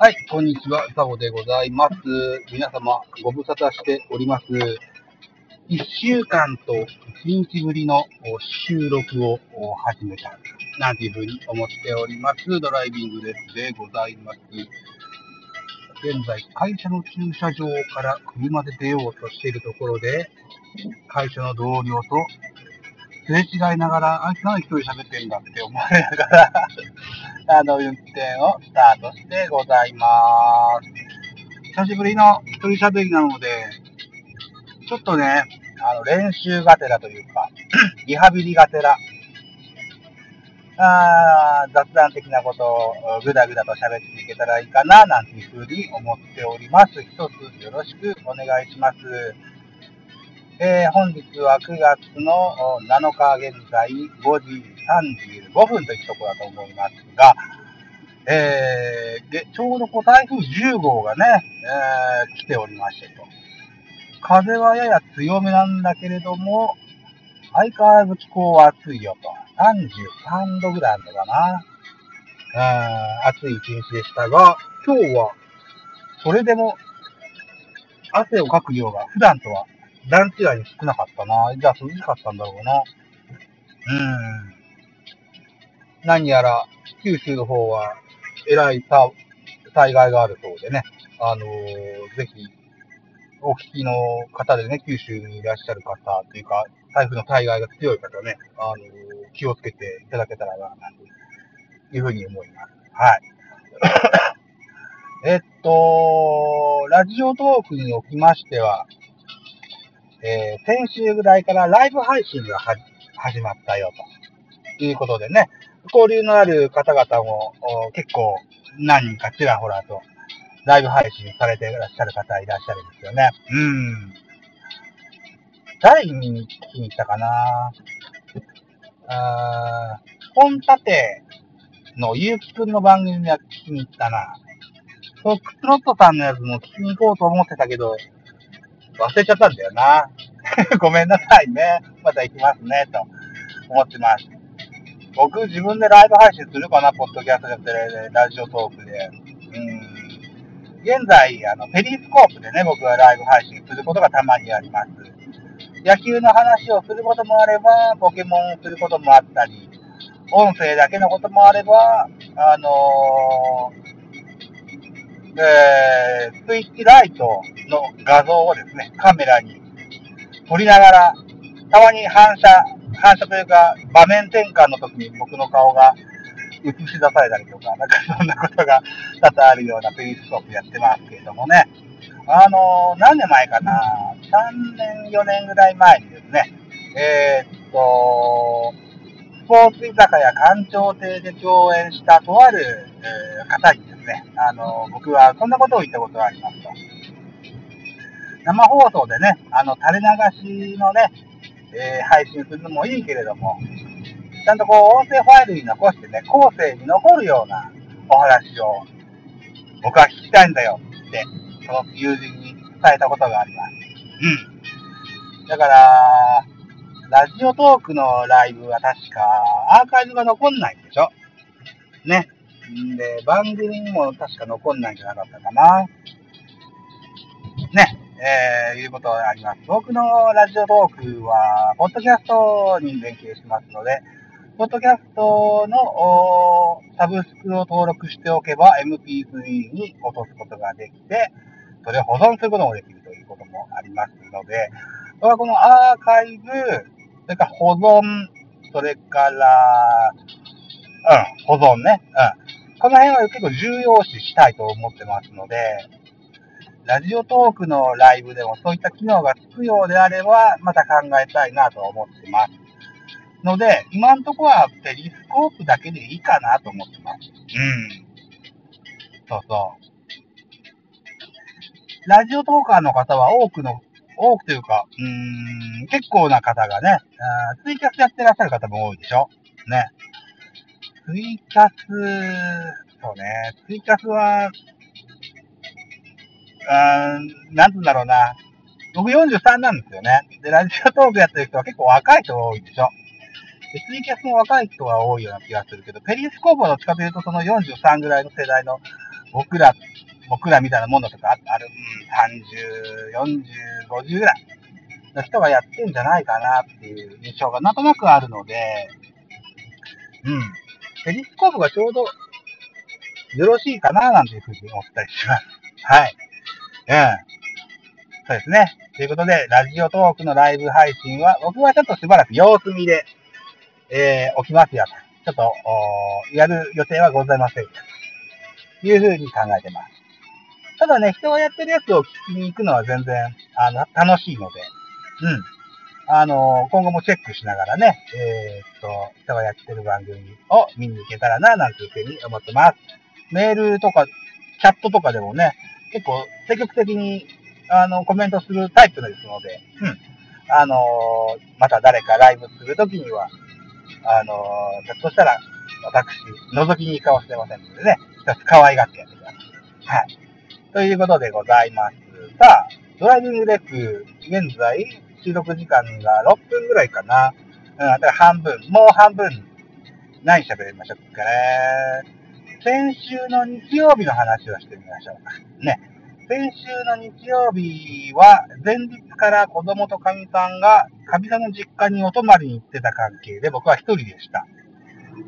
はい、こんにちは、サボでございます。皆様、ご無沙汰しております。一週間と一日ぶりの収録を始めた、なんていうふうに思っております。ドライビングレッスでございます。現在、会社の駐車場から車で出ようとしているところで、会社の同僚とすれ違いながら、あいつ何一人喋ってんだって思われながら、あの、運転をスタートしてございます。久しぶりの一人喋りなので、ちょっとね、あの、練習がてらというか、リハビリがてら、あー雑談的なことをぐだぐだと喋っていけたらいいかな、なんていうふうに思っております。一つよろしくお願いします。えー、本日は9月の7日現在5時35分というところだと思いますが、えー、でちょうどこう台風10号がね、えー、来ておりましてと。風はやや強めなんだけれども、相変わらず気候は暑いよと。33度ぐらいあるのかな。うん、暑い一日でしたが、今日は、それでも、汗をかく量が普段とは段違いに少なかったな。じゃあ涼しかったんだろうな。うん。何やら、九州の方は、えらい災害があるそうでね。あのー、ぜひ、お聞きの方でね、九州にいらっしゃる方というか、台風の災害が強い方ね、あのー、気をつけていただけたらな、というふうに思います。はい。えっと、ラジオトークにおきましては、えー、先週ぐらいからライブ配信が始まったよということでね、交流のある方々も結構何人かちらほらとライブ配信されていらっしゃる方いらっしゃるんですよね。うん。誰に聞きに来たかな？あ本立てのゆうくんの番組は聞きに行ったな。そう、クスロットさんのやつも聞きに行こうと思ってたけど、忘れちゃったんだよな。ごめんなさいね。また行きますね、と思ってます。僕自分でライブ配信するかな、ポッドキャストで、ラジオトークで。うん。現在、あの、ペリスコープでね、僕はライブ配信することがたまにあります。野球の話をすることもあれば、ポケモンをすることもあったり、音声だけのこともあれば、あのー、えー、スイッチライトの画像をですね、カメラに撮りながら、たまに反射、反射というか、場面転換の時に僕の顔が映し出されたりとか、なんかそんなことが多々あるようなペリスコープやってますけれどもね。あの、何年前かな ?3 年、4年ぐらい前にですね、えー、っと、スポーツ居酒屋館長亭で共演したとある、えー、方にですね、あの、僕はそんなことを言ったことがありますと。生放送でね、あの、垂れ流しのね、えー、配信するのもいいけれども、ちゃんとこう、音声ファイルに残してね、後世に残るようなお話を、僕は聞きたいんだよって、その友人に伝えたことがあります。うん。だから、ラジオトークのライブは確かアーカイブが残んないんでしょ？ね。んで、番組にも確か残んないんじゃなかったかな。えー、いうことがあります。僕のラジオトークは、ポッドキャストに連携しますので、ポッドキャストのサブスクを登録しておけば MP3 に落とすことができて、それを保存することもできるということもありますので、はこのアーカイブ、それから保存、それから、うん、保存ね。うん。この辺は結構重要視したいと思ってますので、ラジオトークのライブでもそういった機能がつくようであれば、また考えたいなと思ってます。ので、今んとこはペリスコープだけでいいかなと思ってます。うん。そうそう。ラジオトーカーの方は多くの、多くというか、うーん、結構な方がね、ツイキャスやってらっしゃる方も多いでしょね。ツイキャス、そうね、ツイキャスは、ーん、なんつうんだろうな。僕43なんですよね。で、ラジオトークやってる人は結構若い人が多いでしょ。で、ツイキャスも若い人が多いような気がするけど、ペリスコープはどっちかというとその43ぐらいの世代の僕ら、僕らみたいなものとかある、うん、30、40、50ぐらいの人がやってんじゃないかなっていう印象がなんとなくあるので、うん。ペリスコープがちょうどよろしいかななんていうふうに思ったりします。はい。うん。そうですね。ということで、ラジオトークのライブ配信は、僕はちょっとしばらく様子見で、えー、起きますよと。ちょっと、やる予定はございません。というふうに考えてます。ただね、人がやってるやつを聞きに行くのは全然、あの、楽しいので、うん。あの、今後もチェックしながらね、えー、っと、人がやってる番組を見に行けたらな、なんていうふうに思ってます。メールとか、チャットとかでもね、結構積極的に、あの、コメントするタイプですので、うん。あのまた誰かライブするときには、あのひょっとしたら、私、覗きに行くかもしれませんのでね、一つ可愛がってやってください。はい。ということでございます。さあ、ドライビングレック、現在、収録時間が6分ぐらいかな。うん、だから半分、もう半分、何喋りましょうかね。先週の日曜日の話をしてみましょうか。ね。先週の日曜日は、前日から子供とかみさんが、かみさんの実家にお泊まりに行ってた関係で、僕は一人でした。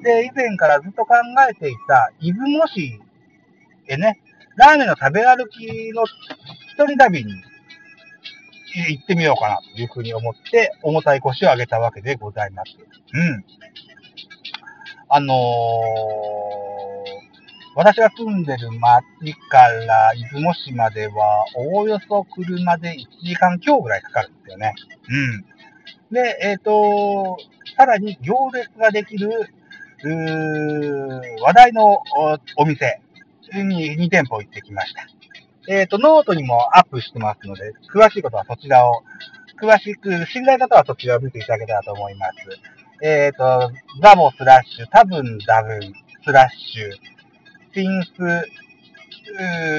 で、以前からずっと考えていた、出雲市へね、ラーメンの食べ歩きの一人旅に行ってみようかなというふうに思って、重たい腰を上げたわけでございます。うん。あのー、私が住んでる町から出雲市までは、おおよそ車で1時間強ぐらいかかるんですよね。うん。で、えっ、ー、と、さらに行列ができる、話題のお店に2店舗行ってきました。えっ、ー、と、ノートにもアップしてますので、詳しいことはそちらを、詳しく、知りたい方はそちらを見ていただけたらと思います。えっ、ー、と、ザボスラッシュ、多分ダブン、スラッシュ、シンス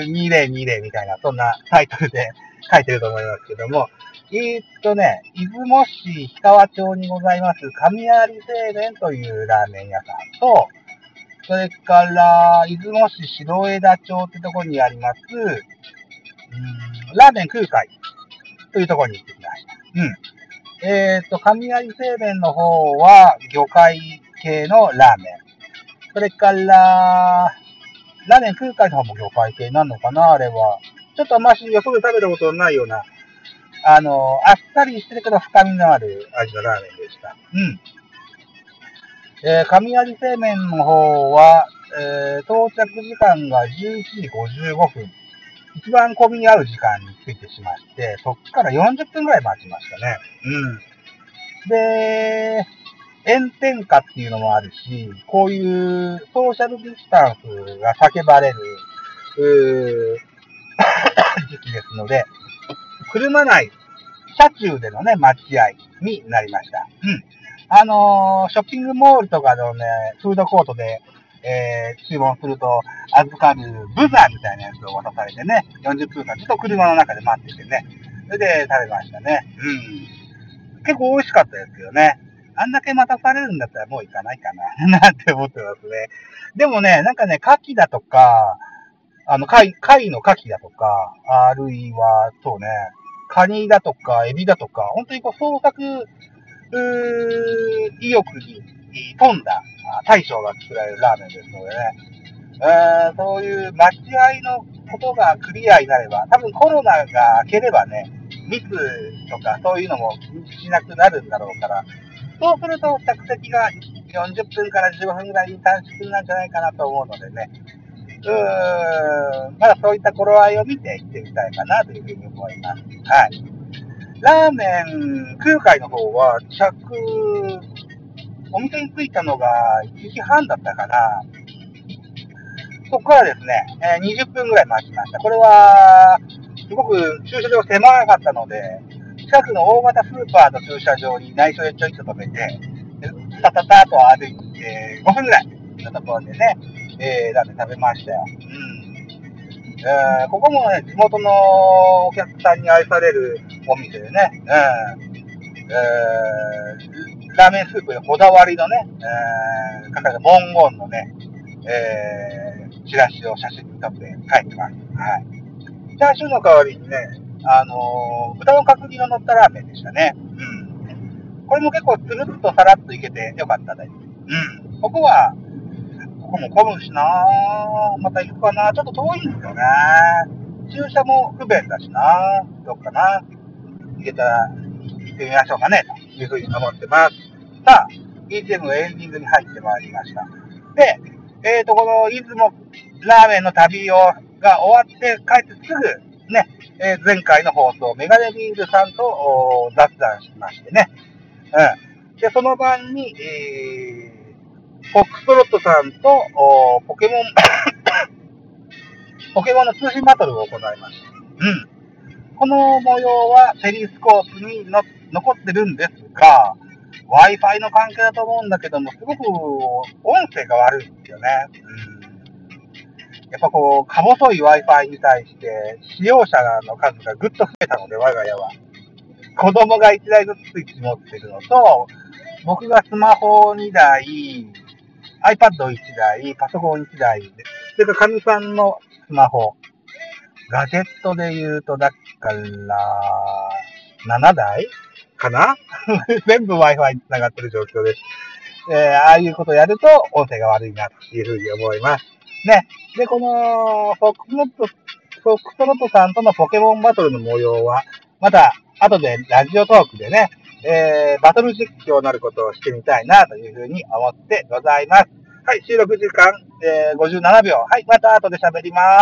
2020みたいな、そんなタイトルで書いてると思いますけども、えー、っとね、出雲市氷川町にございます、神有製麺というラーメン屋さんと、それから、出雲市白枝町ってとこにあります、うん、ラーメン空海というところに行ってきました。うん。えっ、ー、と、雷製麺の方は魚介系のラーメン。それから、ラーメン空海の方も魚介系なのかなあれは。ちょっとあんましよそで食べたことのないような、あの、あっさりしてるけど深みのある味のラーメンでした。うん。えー、雷製麺の方は、えー、到着時間が11時55分。一番混み合う時間についてしまして、そっから40分ぐらい待ちましたね。うん。で、炎天下っていうのもあるし、こういうソーシャルディスタンスが叫ばれる、時期ですので、車内、車中でのね、待合になりました。うん。あのー、ショッピングモールとかのね、フードコートで、えー、注文すると、預かるブザーみたいなやつを渡されてね、40分間ずっと車の中で待っててね、それで食べましたね。うん。結構美味しかったですけどね。あんだけ待たされるんだったらもう行かないかな、なんて思ってますね。でもね、なんかね、牡蠣だとか、あの、貝、貝の牡蠣だとか、あるいは、そうね、カニだとか、エビだとか、本当にこう、創作、うー意欲に富んだ大将が作られるラーメンですのでね、えー、そういう待ち合いのことがクリアになれば、多分コロナが明ければね、密とかそういうのもしなくなるんだろうから、そうすると着席が40分から15分ぐらいに短縮なんじゃないかなと思うのでね、うーん、まだそういった頃合いを見て行ってみたいかなというふうに思います。はい。ラーメン、空海の方は、着、お店に着いたのが1時半だったかな。そこからですね、え、20分ぐらい待ちました。これは、すごく駐車場狭かったので、近くの大型スーパーの駐車場に内緒でちょいと止めて、タタタと歩いて5分ぐらいのところでね、えー、ラーメン食べましたよ。うん。えー、ここもね、地元のお客さんに愛されるお店でね、うん。えー、ラーメンスープにこだわりのね、えー、かかる文言のね、えー、チラシを写真に撮って帰ってます。はい。チャーシューの代わりにね、あのー、豚の角煮の乗ったラーメンでしたね。うん。これも結構つるっとさらっといけてよかったです。うん。ここは、ここも混むしなまた行くかなちょっと遠いんですよね。駐車も不便だしなどっかな行けたら行ってみましょうかね、というふうに思ってます。さあ、ETM エンディングに入ってまいりました。で、えっ、ー、と、この出雲ラーメンの旅をが終わって帰ってすぐ、ね、えー、前回の放送、メガネビールさんと雑談しましてね。うん。で、その晩に、えー、フォックストロットさんと、ポケモン ポケモンの通信バトルを行いました。うん。この模様はペリスコープにの残ってるんですが、Wi-Fi の関係だと思うんだけども、すごく音声が悪いんですよね。うんやっぱこう、か細い Wi-Fi に対して、使用者の数がぐっと増えたので、我が家は。子供が1台ずつスイッチ持ってるのと、僕がスマホ2台、iPad1 台、パソコン1台、それからかみさんのスマホ。ガジェットで言うと、だから、7台かな？全部 Wi-Fi に繋がってる状況です。えー、ああいうことをやると音声が悪いなというふうに思います。ね。で、この、フォックスノット、フォックスロットさんとのポケモンバトルの模様は、また、後でラジオトークでね、えー、バトル実況になることをしてみたいなというふうに思ってございます。はい、収録時間、えー、57秒。はい、また後で喋ります。